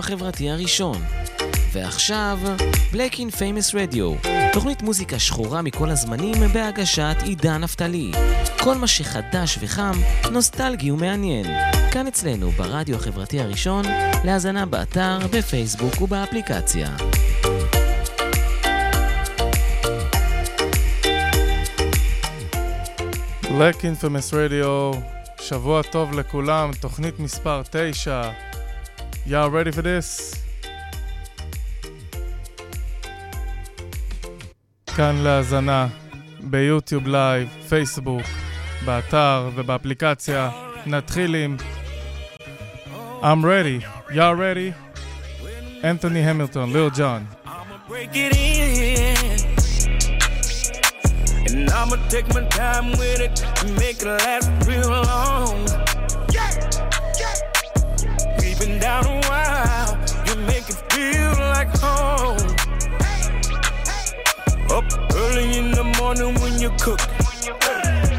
החברתי הראשון. ועכשיו, Black in Famous Radio, תוכנית מוזיקה שחורה מכל הזמנים בהגשת עידן נפתלי. כל מה שחדש וחם, נוסטלגי ומעניין. כאן אצלנו, ברדיו החברתי הראשון, להאזנה באתר, בפייסבוק ובאפליקציה. Black Infamous Radio, שבוע טוב לכולם, תוכנית מספר 9. Y'all ready for this? כאן להאזנה ביוטיוב לייב, פייסבוק, באתר ובאפליקציה. נתחיל עם I'm ready, y'all ready? Anthony Hamilton, Lil Jon. I'ma take my time with it, make it last real long. Yeah, yeah. We've been down a while, you make it feel like home. Up early in the morning when you cook.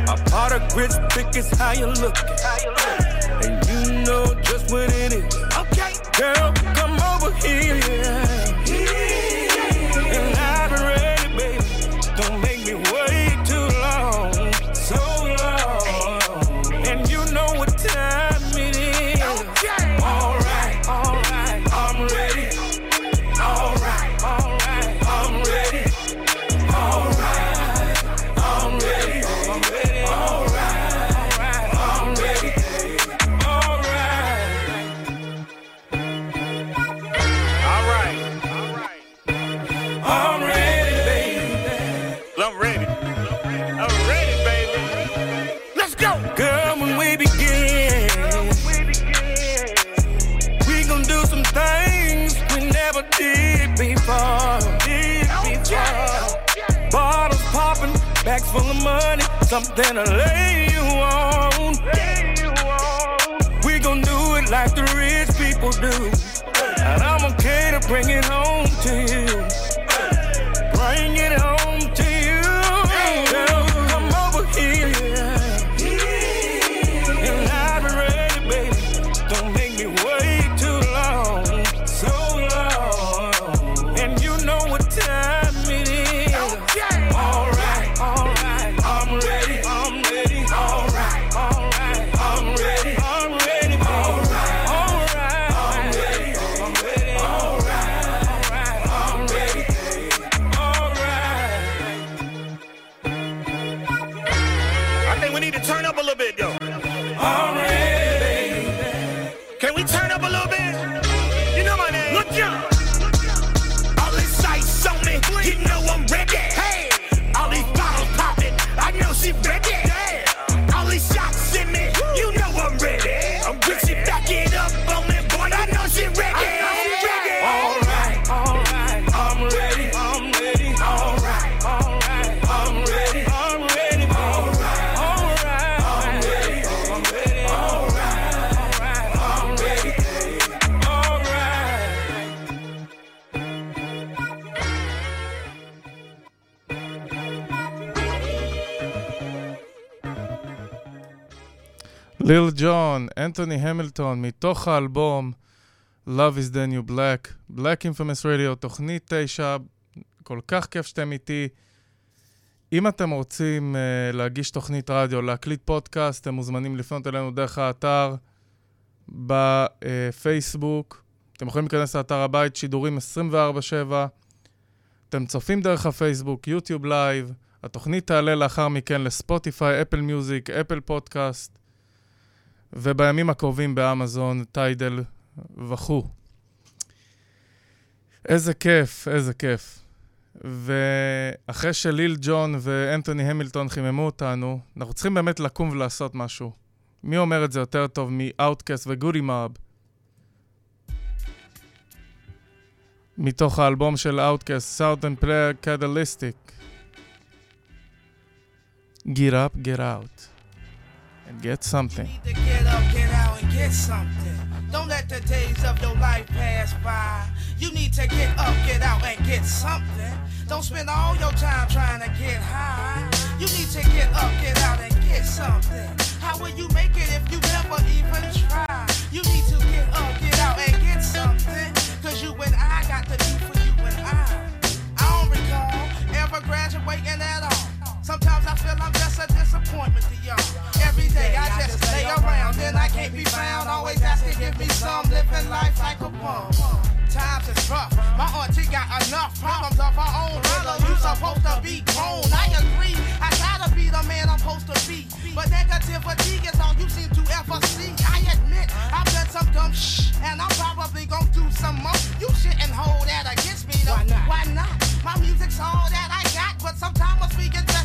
A pot of grits thick is how you look. And you know just what it is. Okay, girl, something to lay you on. We gon' do it like the rich people do. And I'm okay to bring it home ג'ון, אנתוני המילטון, מתוך האלבום Love is the New Black, Black Infamous Radio, תוכנית 9, כל כך כיף שאתם איתי. אם אתם רוצים uh, להגיש תוכנית רדיו, להקליט פודקאסט, אתם מוזמנים לפנות אלינו דרך האתר בפייסבוק. אתם יכולים להיכנס לאתר הבית, שידורים 24/7. אתם צופים דרך הפייסבוק, יוטיוב לייב. התוכנית תעלה לאחר מכן לספוטיפיי, אפל מיוזיק, אפל פודקאסט. ובימים הקרובים באמזון, טיידל וכו'. איזה כיף, איזה כיף. ואחרי שליל ג'ון ואנתוני המילטון חיממו אותנו, אנחנו צריכים באמת לקום ולעשות משהו. מי אומר את זה יותר טוב מאוטקאסט וגודי מאב? מתוך האלבום של אאוטקאסט, Southern Player Catalytic. Get up, get out. And get something. get up, get get something. Don't let the days of your life pass by. You need to get up, get out, and get something. Don't spend all your time trying to get high. You need to get up, get out, and get something. How will you make it if you never even try? You need to get up, get out, and get something. Cause you and I got to do for you and I. I don't recall ever graduating at all. Sometimes I feel I'm just a disappointment to y'all. Every day I just lay around, then I can't be found. Always ask to give me some, living life like a bum. Times is rough. My auntie got enough problems of her own. Brother, you supposed to be grown. I agree. I to be the man I'm supposed to be. But negativity is all you seem to ever see. I admit I've done some dumb shh, and I'm probably gonna do some more. You shouldn't hold that against me though. Why not? Why not? My music's all that I got, but sometimes be get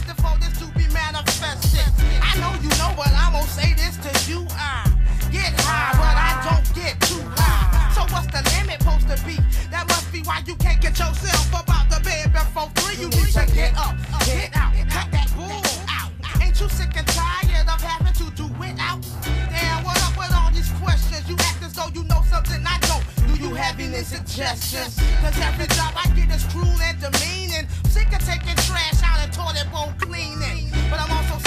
but I'm gonna say this to you. I get high, but I don't get too high. So what's the limit supposed to be? That must be why you can't get yourself up out the bed before three. You need to get up, get out, cut that bull out. Ain't you sick and tired of having to do it out? Damn, what up with all these questions? You act as though you know something I don't. Do you have any suggestions? Cause every job I get is cruel and demeaning. Sick of taking trash out and toilet bowl cleaning. But I'm also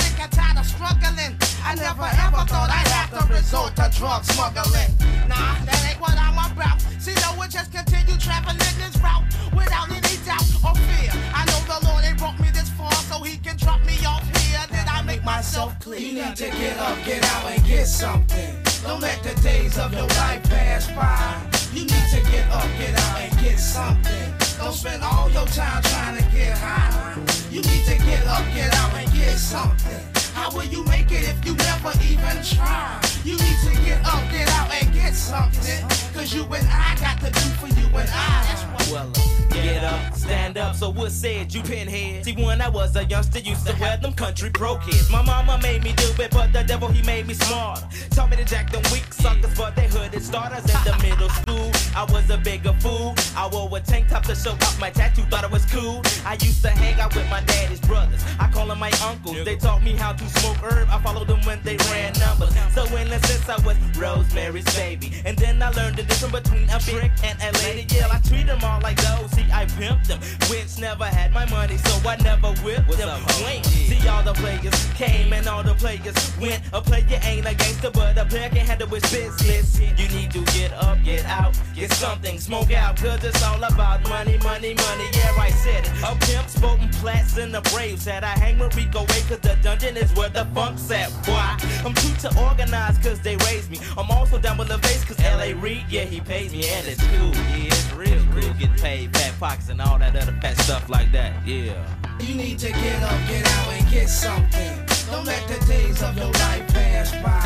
struggling. I never ever thought I'd have to resort to drug smuggling. Nah, that ain't what I'm about. See, no one just continue traveling this route without any doubt or fear. I know the Lord ain't brought me this far so he can drop me off here. Then I make myself clear. You need to get up, get out, and get something. Don't let the days of your life pass by. You need to get up, get out, and get something. Don't spend all your time trying to get high. You need to get up, get out, and get something. How will you make it if you never even try? You need to get up, get out, and get something. Cause you and I got to do for you and I. That's what Well, get up, stand up. So what said you pinhead? See, when I was a youngster, used to wear them country pro kids. My mama made me do it, but the devil he made me smarter. Taught me to jack them weak suckers, but they hooded starters in the middle school. I was a bigger fool. I wore a tank top to show off my tattoo, thought it was cool. I used to hang out with my daddy's brothers. I call them my uncles. They taught me how to smoke herb. I followed them when they ran numbers. So in a sense, I was Rosemary's baby. And then I learned the difference between a brick and a lady. Yeah, I treat them all like those. See, I pimped them. Which never had my money, so I never whipped What's them. up? Wait, see, all the players came and all the players went. A player ain't a gangster, but a player can handle his business. You need to get up, get out, get something, smoke out, cause it's all about money, money, money. Yeah, I said it. A pimp spoken plats in the brave said I hang with Rico Ray, cause the dungeon is where the funk's at. Why? I'm too to organize, cause they raised me. I'm also down with the bass, cause LA Reid, yeah, he pays me, and it's cool. Yeah, it's real cool. Getting paid, fat pockets, and all that other fat stuff like that. Yeah. You need to get up, get out, and get something. Don't let the days of your life pass by.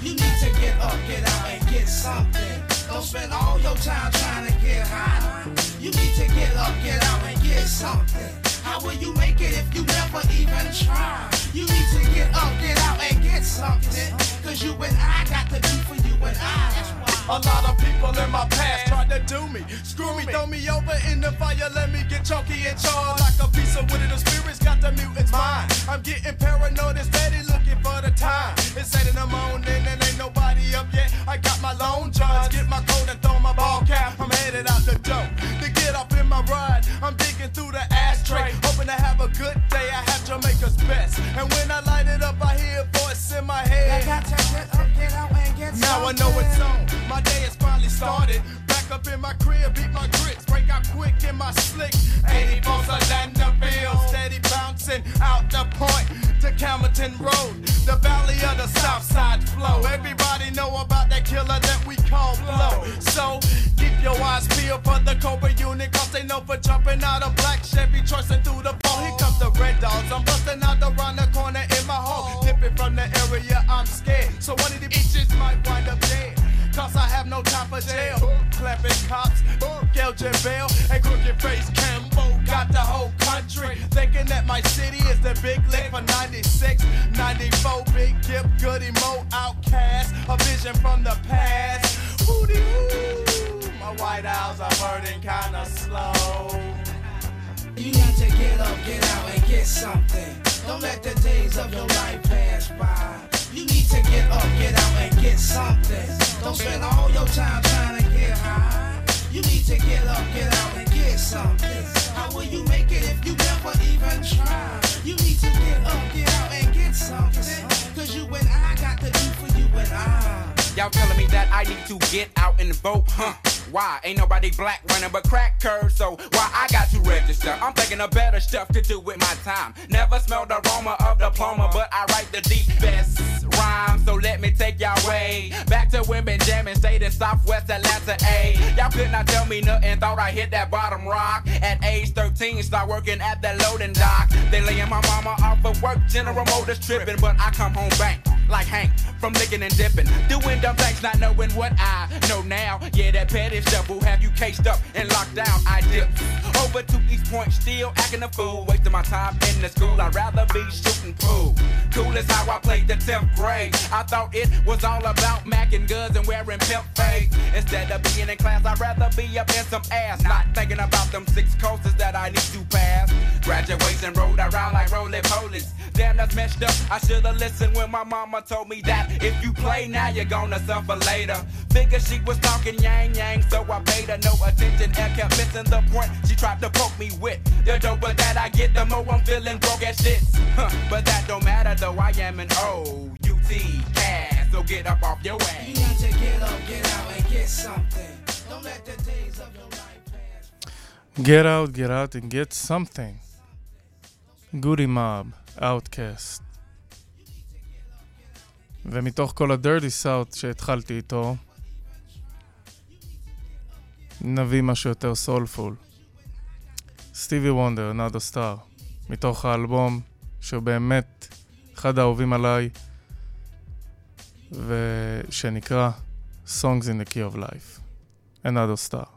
You need to get up, get out, and get something. Don't spend all your time trying to get high. You need to get up, get out, and get something. How will you make it if you never even try? You need to get up, get out, and get something. Cause you and I got to do for you and I. A lot of people in my past tried to do me. Screw me, throw me over in the fire, let me get chunky and charred. Like a piece of wood in the spirits, got the mutants mind. I'm getting paranoid and steady looking for the time. It's eight in the morning and ain't nobody up yet. I got my lone johns, get my coat and throw my ball cap. I'm headed out the door to get up in my ride. I'm digging through the ashtray, hoping to have a good day. I have Jamaica's best. And when I light it up, I hear a voice in my I head. got to get up, get out, and get Now I know it's on. My day has finally started. Back up in my crib, beat my grits, break out quick in my slick. 80 volts of Landerville, steady bouncing out the point to Campbellton Road, the valley of the South Side flow. Everybody know about that killer that we call Blow. So keep your eyes peeled for the Cobra unit, cause they know for jumping out a black Chevy, trusting through the phone. Here comes the red dogs. I'm busting out around the corner in my home. Dipping from the area, I'm scared. So one of the bitches might wind up dead. Cause I have no time for jail. Clapping cops, Eldrin Bell, and crooked face Cambo got the whole country thinking that my city is the big lick for 96, 94, Big Gipp, Goodie Mob, OutKast, a vision from the past. Hootie hoo, my white owls are burning kinda slow. You need to get up, get out, and get something. Don't let the days of your life pass by. You need to get up, get out, and get something. Don't spend all your time trying to get high. You need to get up, get out, and get something. How will you make it if you never even try? You need to get up, get out, and get something. Cause you and I got to do for you and I. Y'all telling me that I need to get out and vote, huh? Why? Ain't nobody black running but crack curves, so why I got to register? I'm thinking of better stuff to do with my time. Never smelled the aroma of diploma, but I write the deep best rhymes, so let me take y'all way back to when jamming, stayed in Southwest Atlanta. A y'all could not tell me nothing, thought I hit that bottom rock at age 13. Start working at that loading dock. They laying my mama off of work, General Motors tripping, but I come home bank like Hank from licking and dipping. Doing dumb things, not knowing what I know now. Yeah, that petty stuff will have you cased up and locked down. I dip over to East Point, still acting a fool. Wasting my time in the school, I'd rather be shooting pool. Cool as how I played the 10th grade. I thought it was all about macking guns and wearing pimp fades. Instead of being in class, I'd rather be up in some ass. Not thinking about them six courses that I need to pass. Graduation rode around like roly polies. Damn, that's messed up. I should've listened when my mama mama told me that if you play now, you're gonna suffer later. Figure she was talking yang yang, so I paid her no attention and kept missing the point she tried to poke me with. The doper that I get, the more I'm feeling broke as shit. Huh, but that don't matter though, I am an O-U-T cat. so get up off your ass. You need to get up, get out, and get something. Don't let the days of your. Get out, get out, and get something. Goodie Mob, OutKast. ומתוך כל הדירטי סאוט שהתחלתי איתו, נביא משהו יותר סולפול. סטיבי וונדר, נאדה סטאר, מתוך האלבום שהוא באמת אחד האהובים עליי, ושנקרא Songs in the Key of Life. Another Star.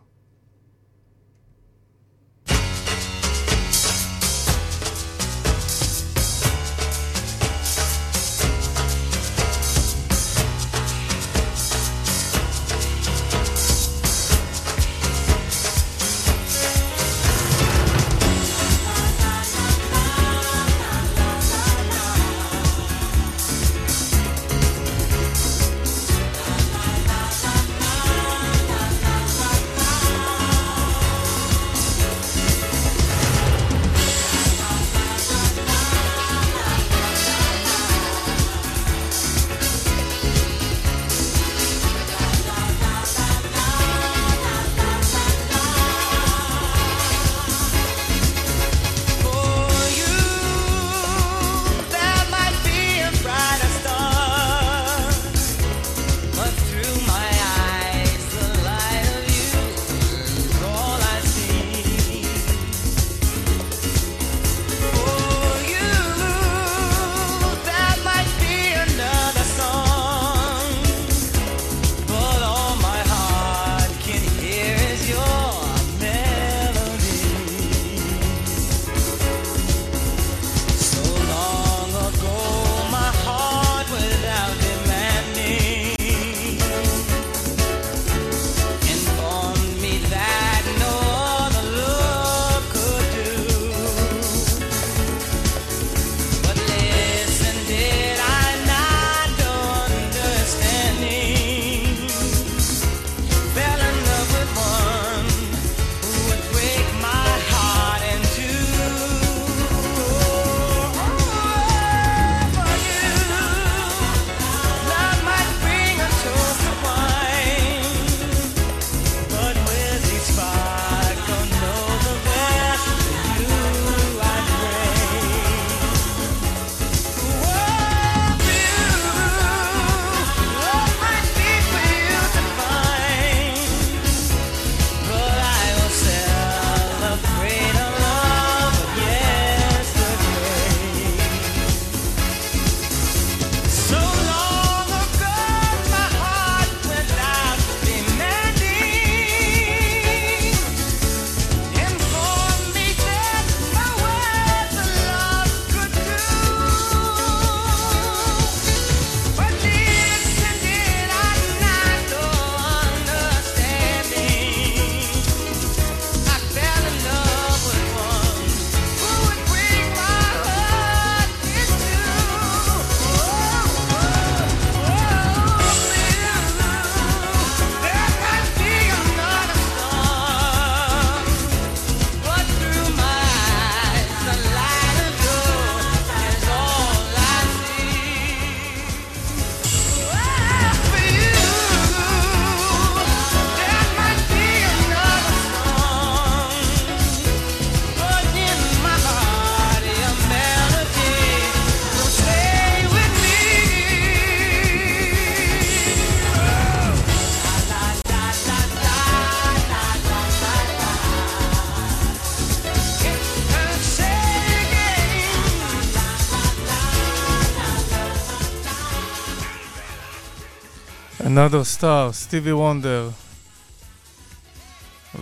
Another Star, סטיבי וונדר.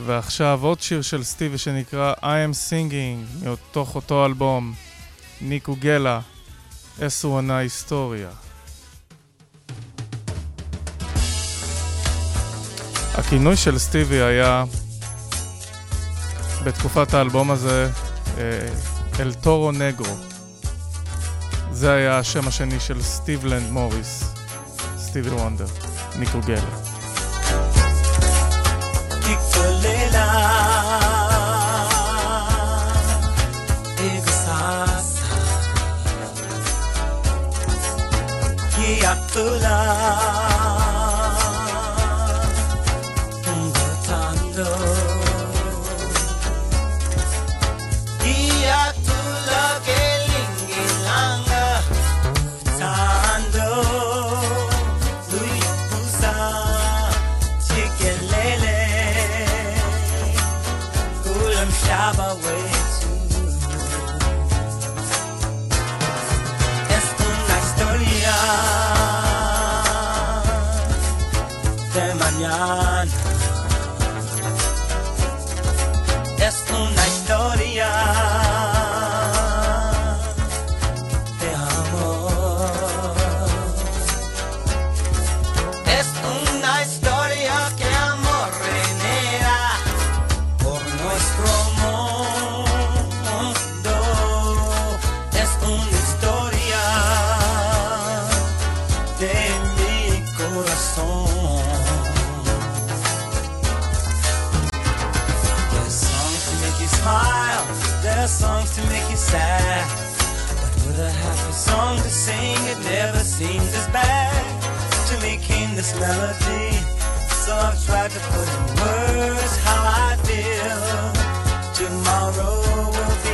ועכשיו עוד שיר של סטיבי שנקרא I am Singing, מתוך אותו אלבום, ניקו גלה, אסואנה היסטוריה. הכינוי של סטיבי היה בתקופת האלבום הזה אה, אל טורו נגרו. זה היה השם השני של סטיבלנד מוריס, סטיבי וונדר, Nickel Geller. तुला song to sing, it never seems as bad. To me came this melody, so I've tried to put in words how I feel. Tomorrow will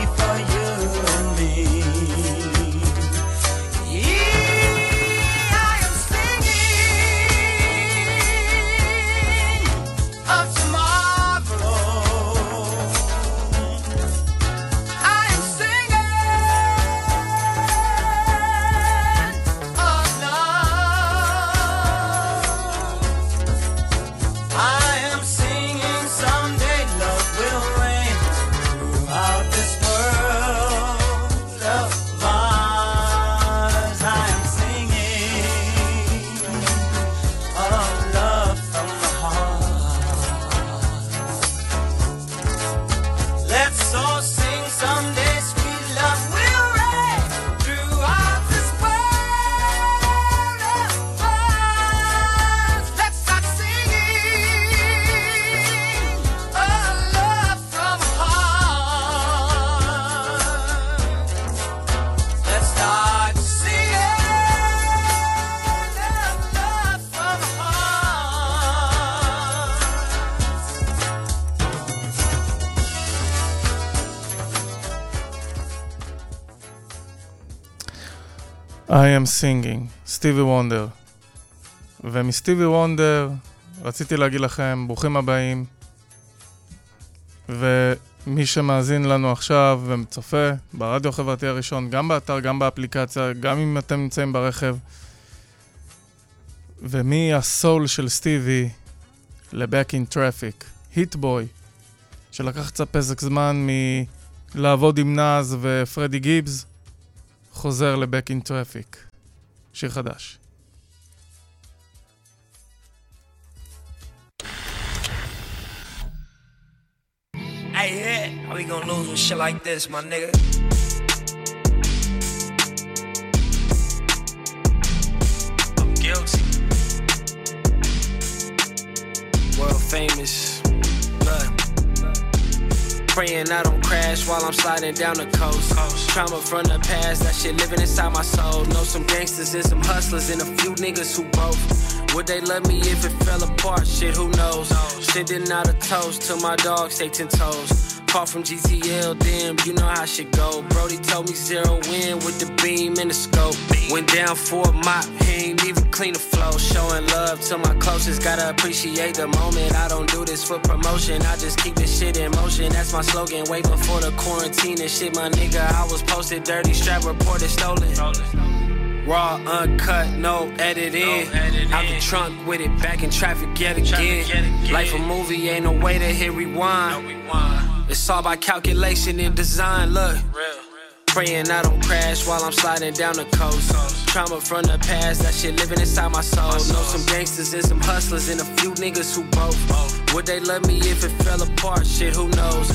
am singing, סטיבי וונדר. ומסטיבי וונדר רציתי להגיד לכם, ברוכים הבאים. ומי שמאזין לנו עכשיו וצופה ברדיו החברתי הראשון, גם באתר, גם באפליקציה, גם אם אתם נמצאים ברכב. ומי הסול של סטיבי ל-Back in Traffic, היטבוי, שלקח קצת פסק זמן מלעבוד עם נאז ופרדי גיבס. חוזר ל-Back in Traffic, שיר חדש. Hey, yeah, how we gonna lose with shit like this, my nigga? I'm guilty. World famous. Praying I don't crash while I'm sliding down the coast. Trauma from the past, that shit living inside my soul. Know some gangsters and some hustlers and a few niggas who both. Would they love me if it fell apart? Shit, who knows? Sending out a toast to my dog, stay ten toes. Call from GTL, damn, you know how shit go. Brody told me zero win with the beam and the scope. Went down for a mop, he ain't clean the flow. Showing love to my closest, gotta appreciate the moment. I don't do this for promotion, I just keep this shit in motion. That's my slogan, way before the quarantine and shit, my nigga. I was posted dirty, strap reported stolen. Raw, uncut, no editing. Out the trunk with it, back in traffic yet again. Life a movie, ain't no way to hit rewind. It's all by calculation and design. Look. Praying I don't crash while I'm sliding down the coast. Trauma from the past, that shit living inside my soul. Know some gangsters and some hustlers and a few niggas who both. Would they love me if it fell apart? Shit, who knows?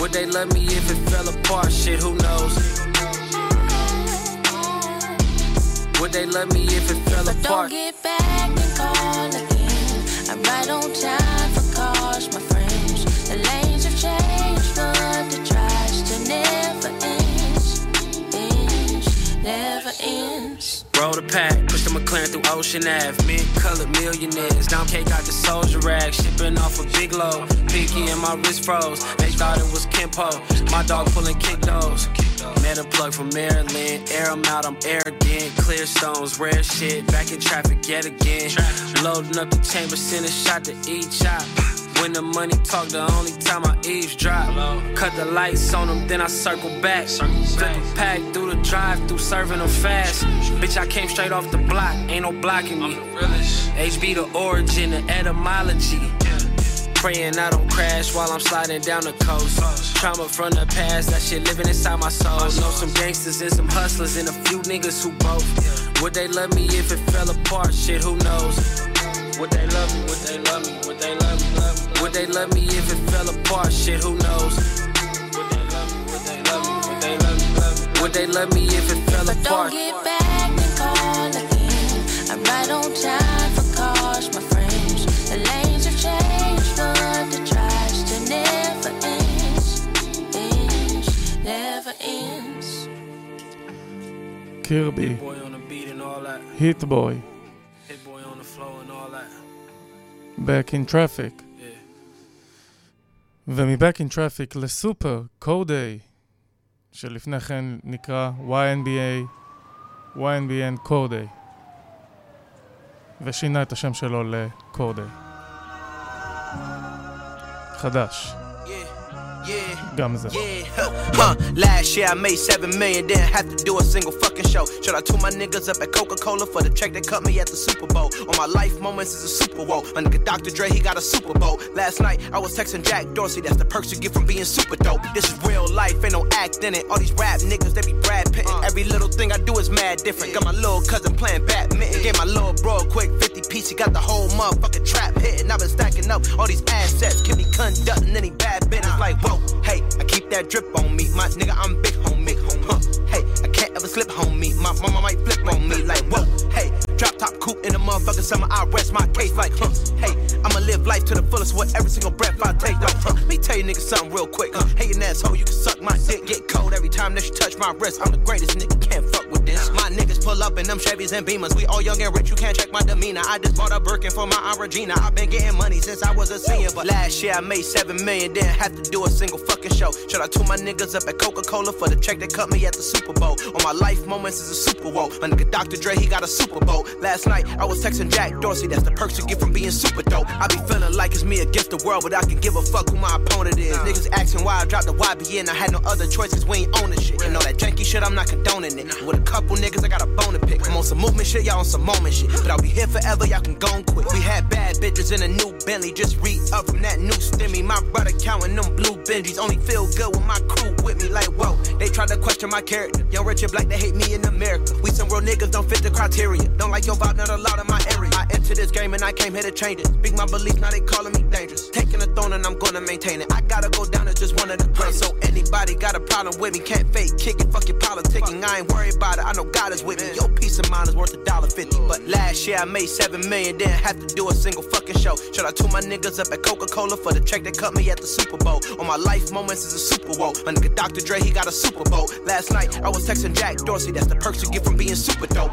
Would they love me if it fell apart? Shit, who knows? Would they love me if it fell But apart? don't get back and call again. I'm right on time for cars, my never ends. Roll the pack, push the McLaren through Ocean Ave. Mid colored millionaires. Down K got the soldier rag, shipping off a big load. Pinky and my wrist froze. They thought it was Kimpo. My dog pulling kick those. Met a plug from Maryland. Air 'em out, I'm arrogant. Clear stones, rare shit. Back in traffic yet again. Loading up the chamber, send a shot to each shot. When the money talk, the only time I eavesdrop. Cut the lights on them, then I circle back. Flip a pack through the drive, through serving them fast. Bitch, I came straight off the block, ain't no blocking me. HB the origin, the etymology. Praying I don't crash while I'm sliding down the coast. Trauma from the past, that shit living inside my soul. Know some gangsters and some hustlers and a few niggas who both. Would they love me if it fell apart? Shit, who knows? Would they love me? Would they love me? Would they love me? Would they love me if it fell apart? Shit, who knows? Would they love me? If it fell but apart? Don't get back and call again. I'm right on time for cars, my friends. The lanes have changed, but the tries to never ends, ends, never ends. Kirby. Hit-Boy on the beat and all that. Hit boy. Hit-Boy on the flow and all that. Back in traffic. ומ-Back in Traffic לסופר, קודיי, שלפני כן נקרא YNBA, YNBN קודיי, ושינה את השם שלו לקודיי. חדש, Yeah, huh. Last year I made seven million, didn't have to do a single fucking show. Shout out to my niggas up at Coca Cola for the check that cut me at the Super Bowl. On my life moments is a Super Bowl. My nigga Dr. Dre, he got a Super Bowl. Last night I was texting Jack Dorsey, that's the perks you get from being super dope. This is real life, ain't no act in it. All these rap niggas, they be Brad Pitt. Uh. Every little thing I do is mad different. Got my little cousin playing Batman. Gave my little bro a quick 50 piece, he got the whole motherfucking trap hitting. I've been stacking up all these assets, can be conducting any bad business like, whoa, hey. I keep that drip on me. My nigga, I'm big homie. Huh, hey, I can't ever slip homie. My mama might flip on me. Like, whoa, hey, drop top coupe in the motherfucking summer. I rest my case. Like, huh, hey, I'ma live life to the fullest with every single breath I take. Like, huh, let me tell you niggas something real quick. Huh, an asshole, you can suck my dick. Get cold every time that you touch my wrist. I'm the greatest nigga, can't fuck with this. My niggas pull up in them Chevys and Beamers. We all young and rich, you can't check my demeanor. I just bought a Birkin for my Aunt Regina. I've been getting money since I was a senior, but last year I made seven million, didn't have to do a single fucking show. Shout out to my niggas up at Coca Cola for the check that cut me at the Super Bowl. On my life moments is a Super Bowl. My nigga Dr. Dre, he got a Super Bowl. Last night I was texting Jack Dorsey, that's the perks you get from being super dope. I be feeling like it's me against the world, but I can give a fuck who my opponent is. Niggas asking why I dropped the YBN, I had no other choices, we ain't owning shit. And all that janky shit, I'm not condoning it. With a couple niggas, I got a bone to pick. I'm on some movement shit, y'all on some moment shit. But I'll be here forever, y'all can go and quit. We had bad bitches in a new Bentley, just re up from that new stimmy. My brother counting them blue Benjis, only feel good with my crew with me. Like, whoa, they tried to question my character. Young, rich, and black, they hate me in America. We some real niggas, don't fit the criteria. Don't like your vibe, not allowed in my area. I entered this game and I came here to change it. Speak my beliefs, now they calling me dangerous. Taking a throne and I'm gonna maintain it. I gotta go down as just one of the greats. So anybody got a problem with me, can't fake kick it. Fuck your politicking, I ain't worried about it. I know God is with me. Your peace of mind is worth a dollar fifty. But last year I made seven million, didn't have to do a single fucking show. Shout out to my niggas up at Coca Cola for the check that cut me at the Super Bowl. On my life moments is a Super Bowl. My nigga Dr. Dre, he got a Super Bowl. Last night I was texting Jack Dorsey, that's the perks you get from being super dope.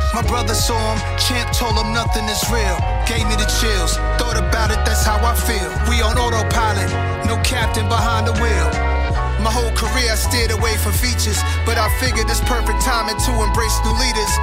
My brother saw him, champ told him nothing is real. Gave me the chills. Thought about it, that's how I feel. We on autopilot, no captain behind the wheel. My whole career I steered away from features, but I figured it's perfect timing to embrace new leaders.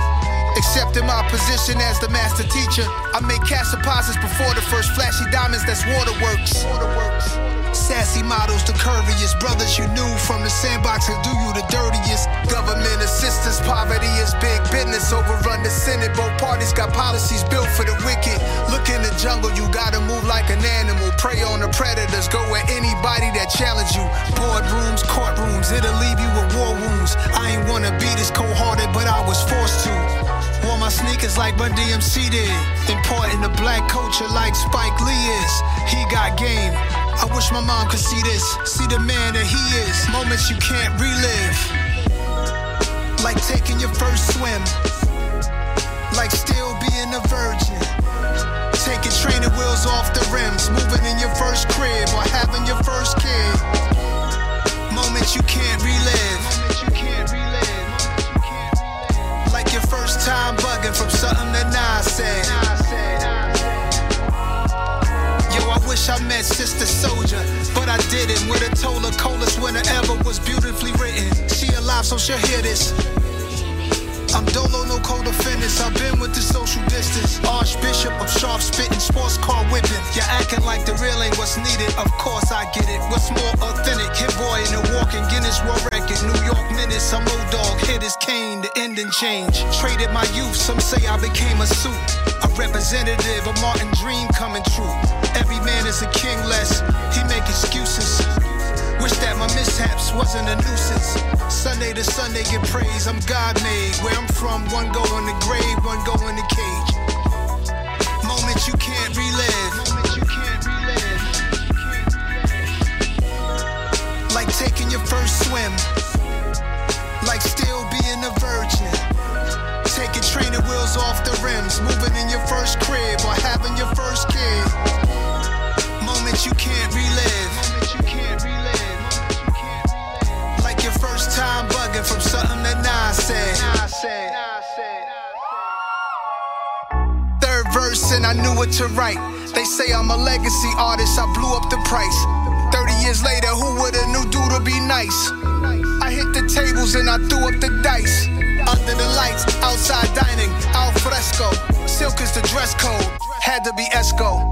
Accepting my position as the master teacher. I make cash deposits before the first flashy diamonds, that's waterworks. Waterworks. Sassy models, the curviest brothers you knew from the sandbox who do you the dirtiest. Government assistance, poverty is big business. Overrun the Senate, both parties got policies built for the wicked. Look in the jungle, you gotta move like an animal. Prey on the predators, go at anybody that challenge you. Boardrooms, courtrooms, it'll leave you with war wounds. I ain't wanna be this cold hearted, but I was forced to. Wore my sneakers like Run DMC did. Important to black culture like Spike Lee is. He got game. I wish my mom could see this. See the man that he is. Moments you can't relive. Like taking your first swim. Like still being a virgin. Taking training wheels off the rims. Moving in your first crib or having your first kid. Moments you can't relive. Like your first time bugging from something that Nas said. Wish I met Sister Souljah, but I didn't. With a her coldest winter ever was beautifully written. She alive, so she'll hear this. I'm Dolo, no co-defendants. I've been with the social distance. Archbishop of sharp spitting, sports car whipping. You're acting like the real ain't what's needed. Of course I get it. What's more authentic? Hit-Boy in the walking Guinness World Record. New York minutes. I'm old dog. Hit his cane. The ending change. Traded my youth. Some say I became a suit. A representative of Martin Dream coming true. Every man is a king less. He make excuses. Wish that my mishaps wasn't a nuisance. Sunday to Sunday get praise, I'm God made. Where I'm from, one go in the grave, one go in the cage. Moments you can't relive. Like taking your first swim. Wheels off the rims. Moving in your first crib or having your first kid. Moments you can't relive. Like your first time bugging from something that Nas said. Third verse and I knew what to write. They say I'm a legacy artist, I blew up the price. 30 years later, who would've knew dude to be nice? I hit the tables and I threw up the dice. Under the lights, outside dining, al fresco. Silk is the dress code, had to be Esco.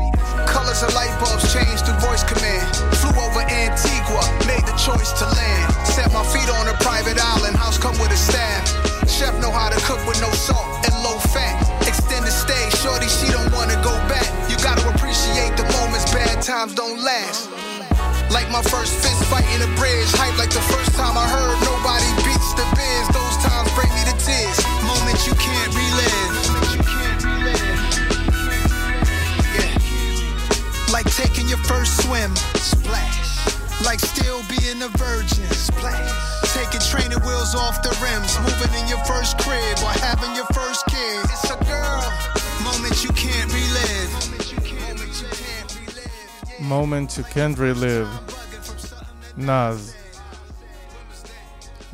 Colors of light bulbs changed through voice command. Flew over Antigua, made the choice to land. Set my feet on a private island, house come with a staff. Chef know how to cook with no salt and low fat. Extended stay, shorty, she don't wanna go back. You gotta appreciate the moments, bad times don't last. Like my first fist fight in a bridge, hype like the first time I heard nobody beats the bins, those times bring me to tears. Moments you can't relive. Yeah. Like taking your first swim, splash. Like still being a virgin, splash taking training wheels off the rims, moving in your first crib or having your first kid. It's a girl Moments you can't relive. Moments you can't relive. Nas.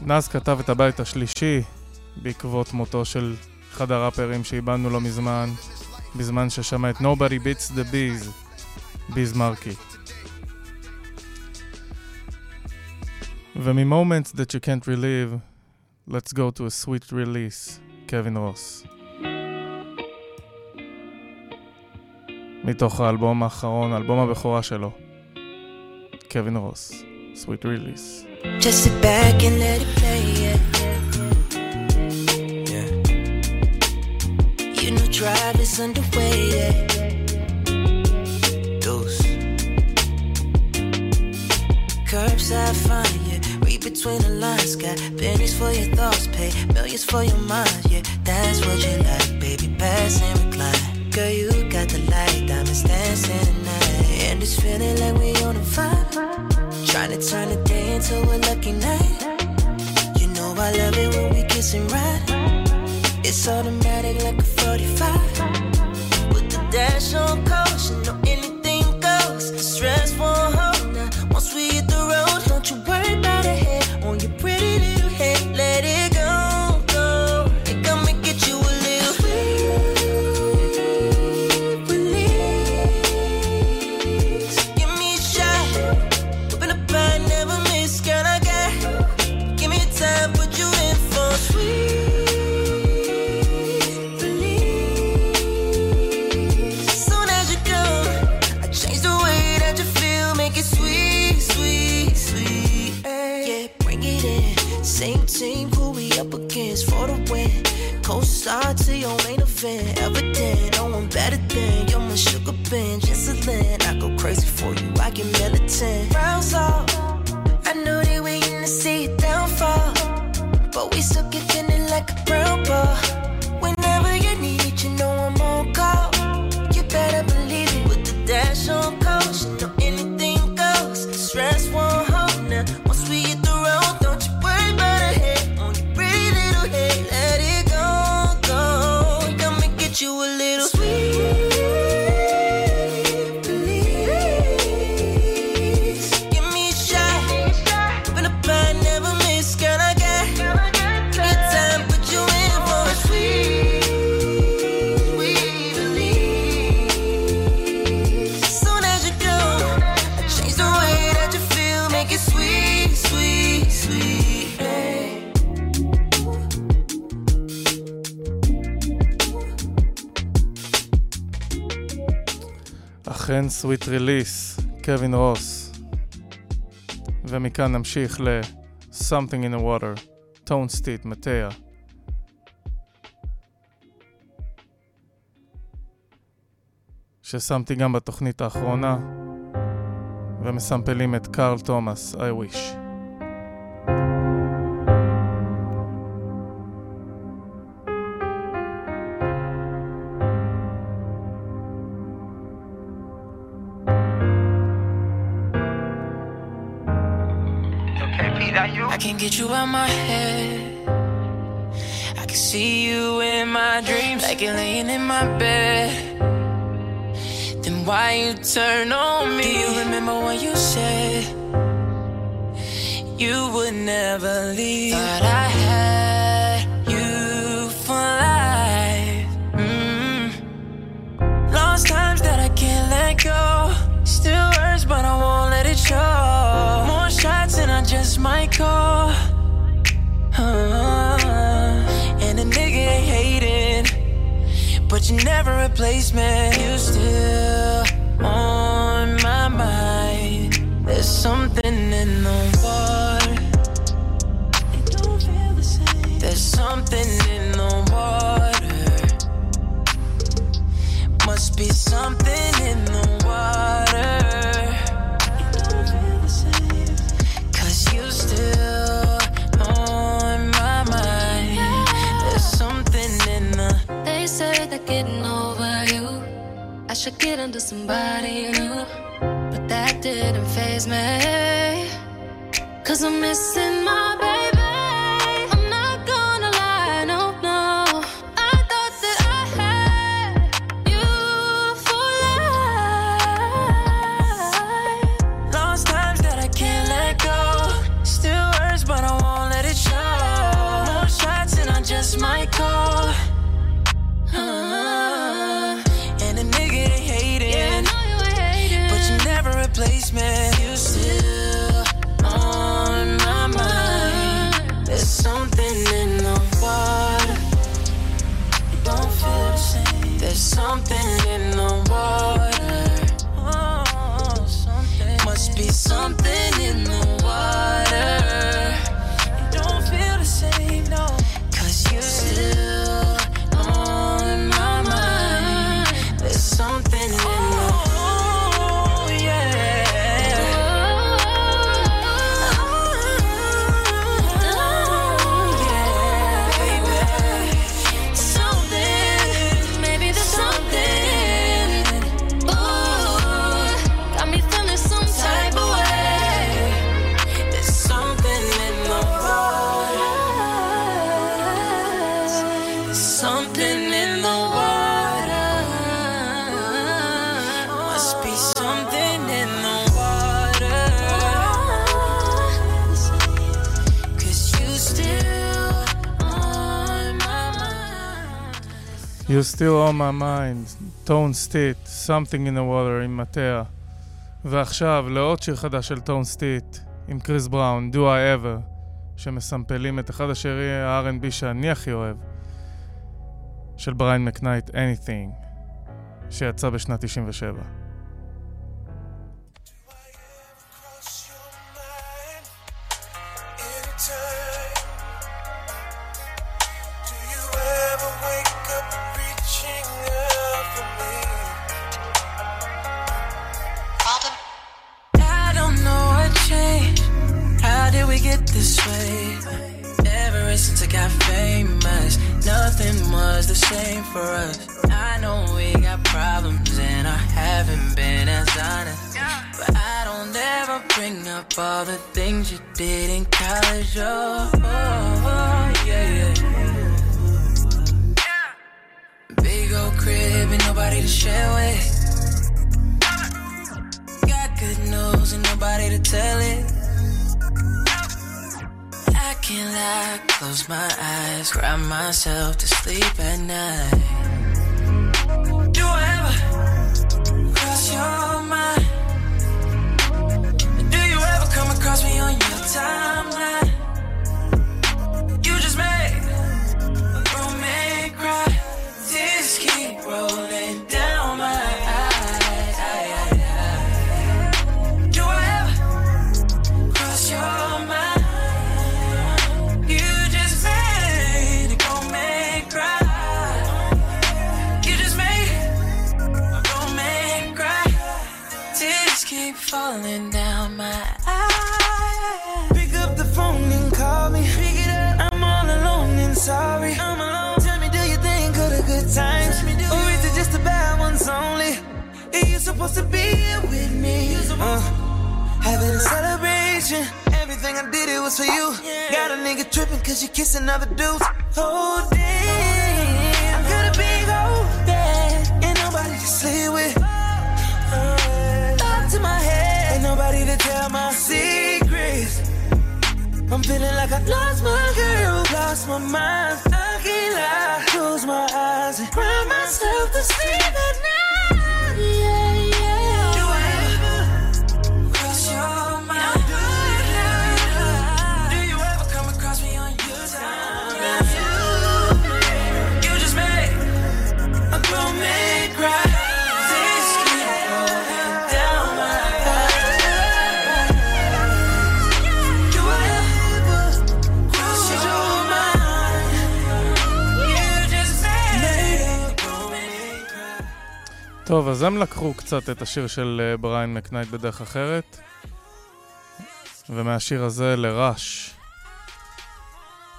נאז כתב את הבית השלישי בעקבות מותו של אחד הראפרים שאיבדנו לא מזמן, בזמן ששמע את Nobody Beats the Bees, ביז מרקי. ומ-Moments that you can't relive, let's go to a sweet release, קווין רוס. מתוך האלבום האחרון, אלבום הבכורה שלו, קווין רוס, Sweet Release. Just sit back and let it play. Yeah. yeah. You know, drive is underway. Yeah. Dose. Curbside find, yeah. Read between the lines. Got pennies for your thoughts, pay millions for your mind. Yeah, that's what you like, baby. Pass and recline. Girl, you got the light, diamonds dancing tonight. And it's feeling like we on a vibe. Trying to turn a day into a lucky night. You know I love it when we kiss and ride. It's automatic like a 45. With the dash on coast, you know anything goes. The Stress won't hold. סוויט ריליס, קווין רוס. ומכאן נמשיך ל-Something in the Water, טון סטיט, מטאה ששמתי גם בתוכנית האחרונה, ומסמפלים את קארל תומאס, I wish. you out my head. I can see you in my dreams, like you're laying in my bed. Then why you turn on me? Do you remember what you said you would never leave? Thought I had you for life. Mm. Lost times that I can't let go. Still hurts, but I won't let it show. More shots and I just might go. you're never replacement. You still on my mind. There's something in the wish I get under somebody new, but that didn't phase me. Cause I'm missing still on my mind, טון סטיט, Something in the water עם מטה. ועכשיו לעוד שיר חדש של טון סטיט עם קריס בראון, Do I ever, שמסמפלים את אחד השירי ה-R&B שאני הכי אוהב, של בריין מקנייט, Anything, שיצא בשנת 97. College. Supposed to be here with me? Uh, having a celebration. Everything I did, it was for you. Got a nigga tripping cause you kissing other dudes. Oh, damn. I got a big old bed. Ain't nobody to sleep with. Up to my head. Ain't nobody to tell my secrets. I'm feeling like I lost my girl, lost my mind. I can't lie. Close my eyes and cry myself to sleep at night. טוב, אז הם לקחו קצת את השיר של אה, בריין מקנייט בדרך אחרת, ומהשיר הזה לראש.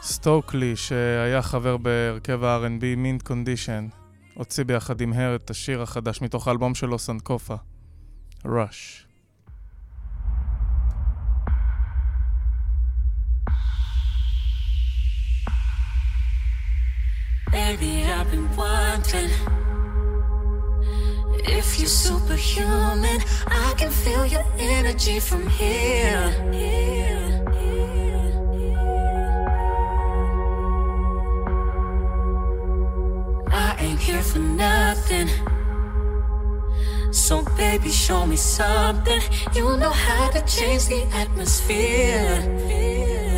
סטוקלי, שהיה חבר בהרכב ה-R&B מינט קונדישן, הוציא ביחד עם הר את השיר החדש מתוך האלבום שלו, סנקופה. ראש. Baby, I've been wondering if you're superhuman. I can feel your energy from here. I ain't here for nothing. So, baby, show me something. You know how to change the atmosphere.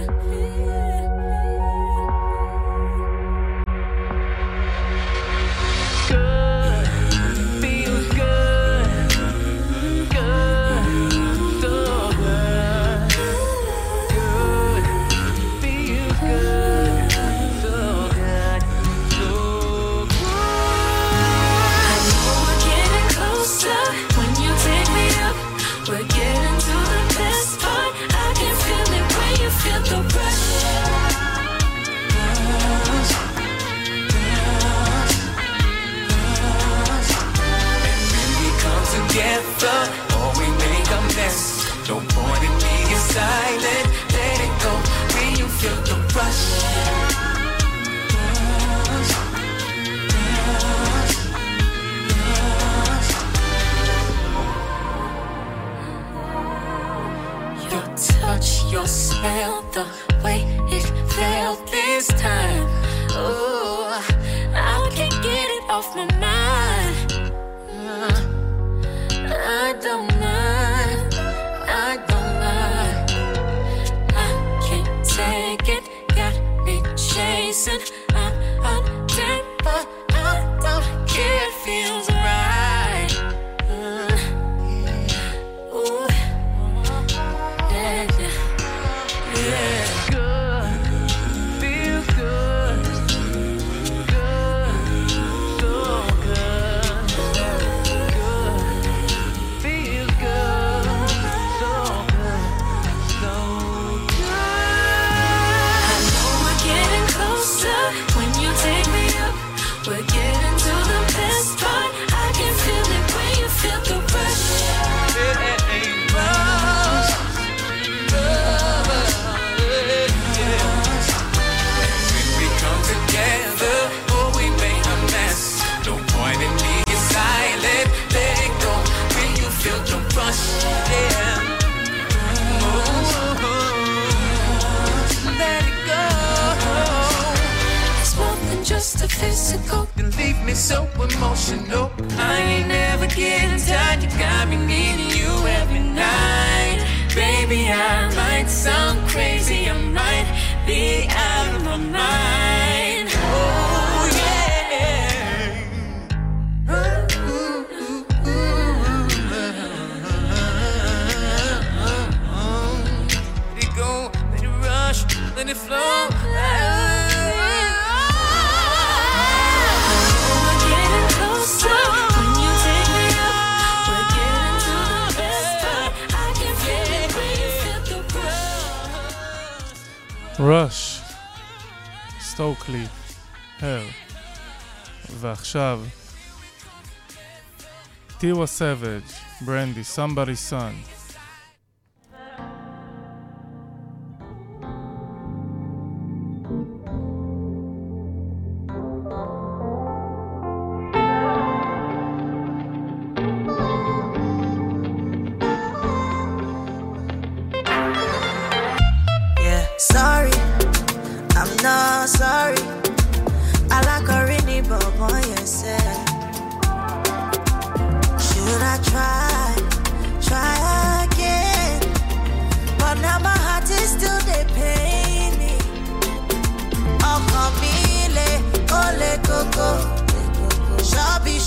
Savage, Brandy, somebody's son.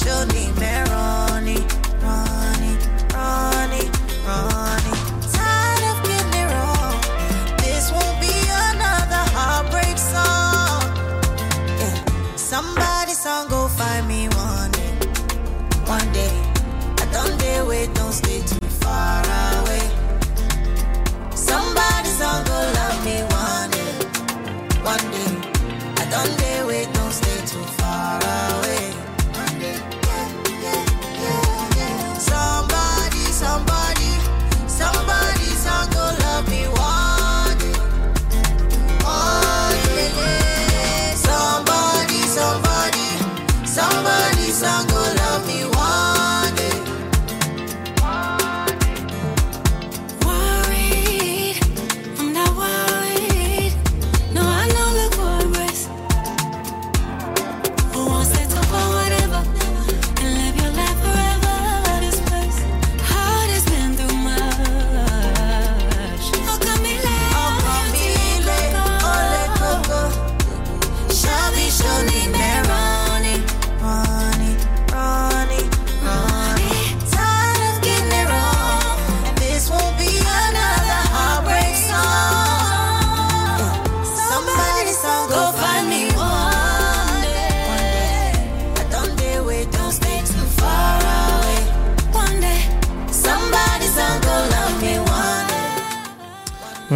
till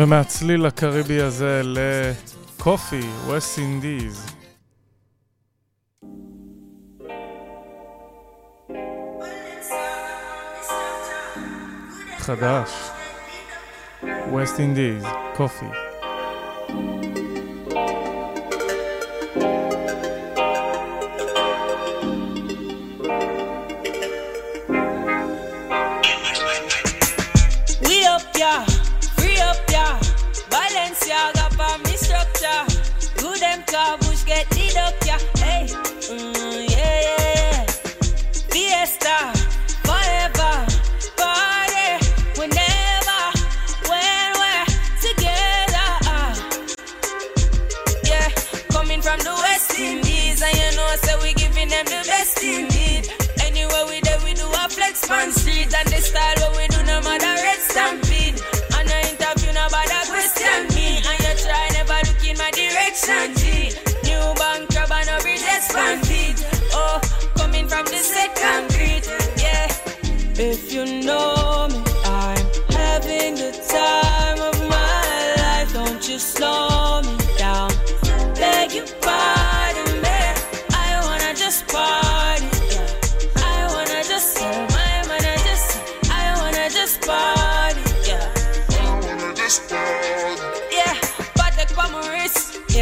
ומהצליל הקריבי הזה לקופי, West Indies. חדש, West Indies, קופי. up, yeah. Hey, mm, yeah, yeah, yeah. Fiesta, forever, party, whenever, when we're together. Yeah, coming from the West Indies, we giving them the best indeed. Anywhere we there, we do a flex man street, and the style where we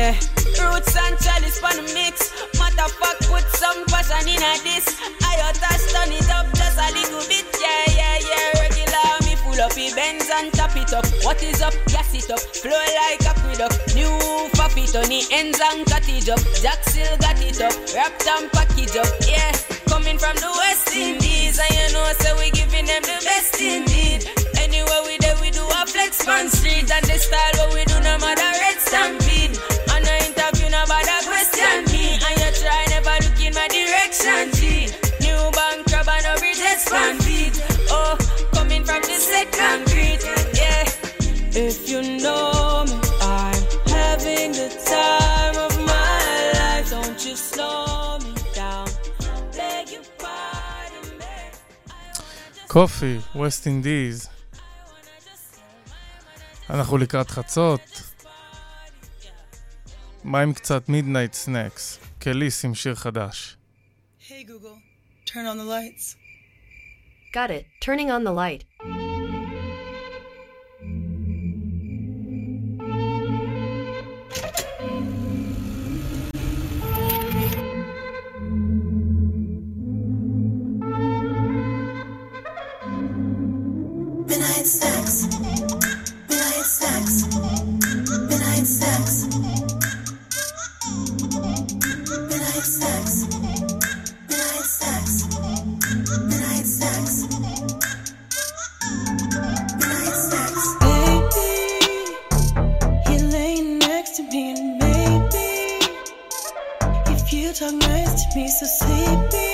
Yeah. Roots and chalice on the mix. Matter fuck, put some passion in a this. I touch turn it up just a little bit. Yeah, yeah, yeah. Regular me full up the Benz and tap it up. What is up? Gas it up. Flow like a aqueduct. New puppy on the ends and cottage up. Jack still got it up. Wrapped and package up. Yeah, coming from the West Indies. And you know, so we giving them the best indeed. Anywhere we there, we do a flex on street. And the style what we do, no matter red stampede. קופי, ווסט אינדיז. אנחנו לקראת חצות. מה עם קצת מידנייט סנקס? קליס עם שיר חדש. Hey Google, turn on the lights. Got it. Turning on the light. Talk nice to me, so sleepy,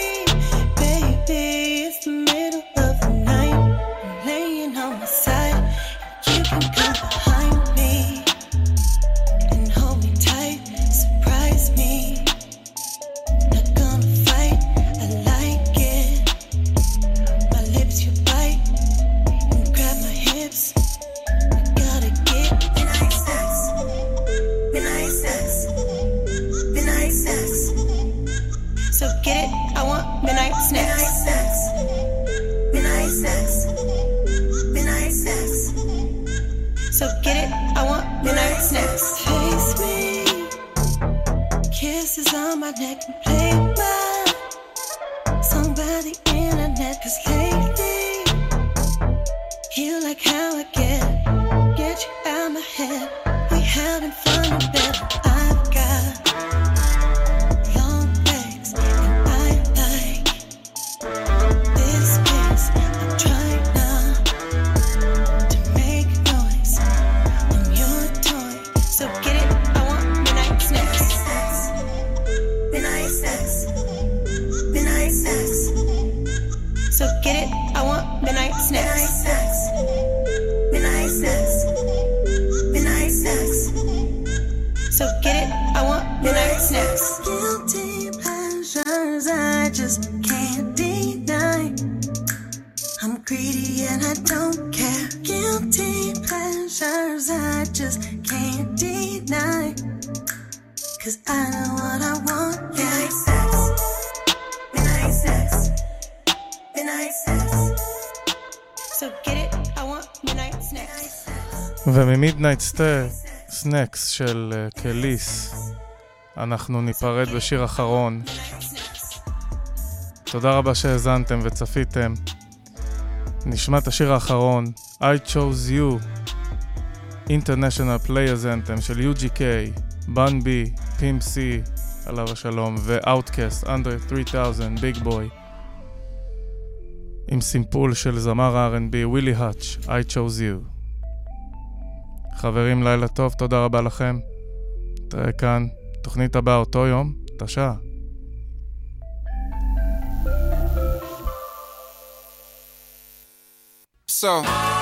Cause I know what I want. Midnight sex. Midnight sex. Midnight sex. So get it. I want midnight snacks. וממידנייט סנקס של אה, קליס, אנחנו ניפרד בשיר אחרון. תודה רבה שהאזנתם וצפיתם. נשמע את השיר האחרון, I chose you, International Players Anthem של UGK, בן בי, פים סי, עליו השלום, ואאוטקאסט, אנדר 3000, ביג בוי, עם סימפול של זמר R&B, ווילי האץ', I chose you. חברים, לילה טוב, תודה רבה לכם. תראה כאן, תוכנית הבאה אותו יום, את השעה. So...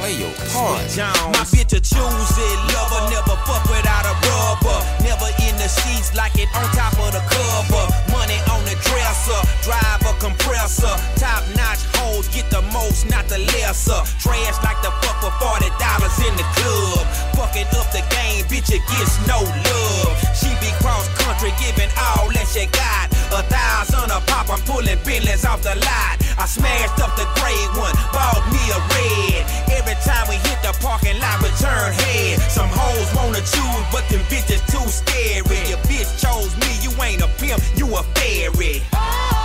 Play your part. My bitch a choose it, lover, never fuck without a rubber. Never in the sheets like it on top of the cover. Money on the dresser, drive a compressor. Top notch hoes get the most, not the lesser. Trash like the fuck for forty dollars in the club. Fucking up the game, bitch, it gets no love. She be cross country, giving all that she got. A thousand a pop, I'm pulling billions off the lot. I smashed up the gray one, bought me a red. Every time we hit the parking lot, return head. Some hoes wanna choose, but them bitches too scary. Your bitch chose me, you ain't a pimp, you a fairy. Baby,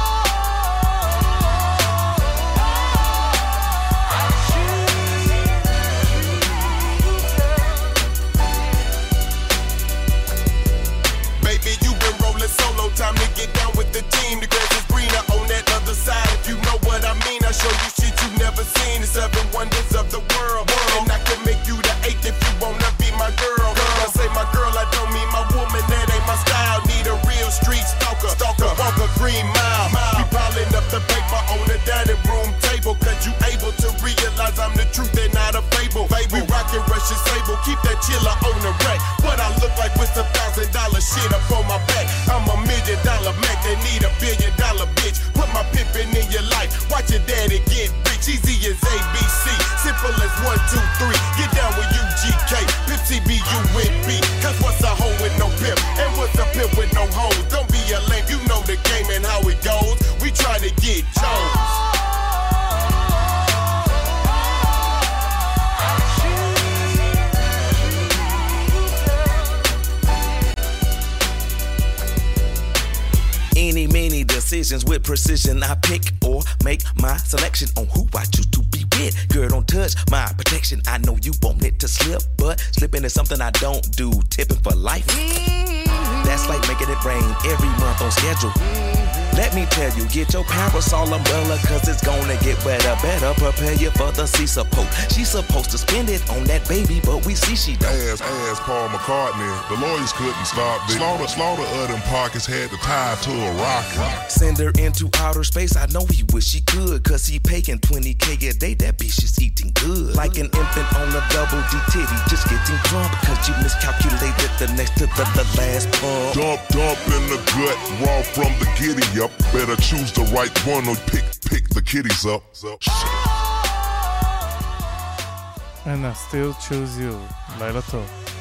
you solo, time to get down with the team. The grass is greener on that other side. If you know what I mean, I show you shit you never seen. The seven wonders of the world. And I can make you the eighth if you wanna be my girl. When I say my girl, I don't mean my woman, that ain't my style. Need a real street stalker, stalker, walk a green mile. We piling up the paper on the dining room table, cause you able to realize I'm the truth and not a fable. We rockin' Russian sable, keep that chiller on the rack. What I look like with a thousand dollar shit up on my back. Bitch. Put my pimpin' in your life, watch your daddy get rich. Easy as ABC, simple as one, two, three. Get down with UGK, with B. precision. I pick or make my selection on who I choose to be with. Girl, don't touch my protection. I know you want it to slip, but slipping is something I don't do. Tipping for life. Mm-hmm. That's like making it rain every month on schedule. Mm-hmm. Let me tell you, get your parasol umbrella, cause it's gonna get wetter. Better prepare you for the sea support. She's supposed to spend it on that baby, but we see she don't. Ass, ass Paul McCartney. The lawyers couldn't stop this. Slaughter, slaughter of them pockets had to tie to a rocket. Send her into outer space. I know he wish he could, cause he paying 20k a day. That bitch is eating good. Like an infant on a double D titty, just getting plump, cause you miscalculated the next to the, the last pump. Dump, dump in the gut, raw from the giddy up. Better choose the right one or pick, pick the kitties up. And I still choose you. לילה טוב.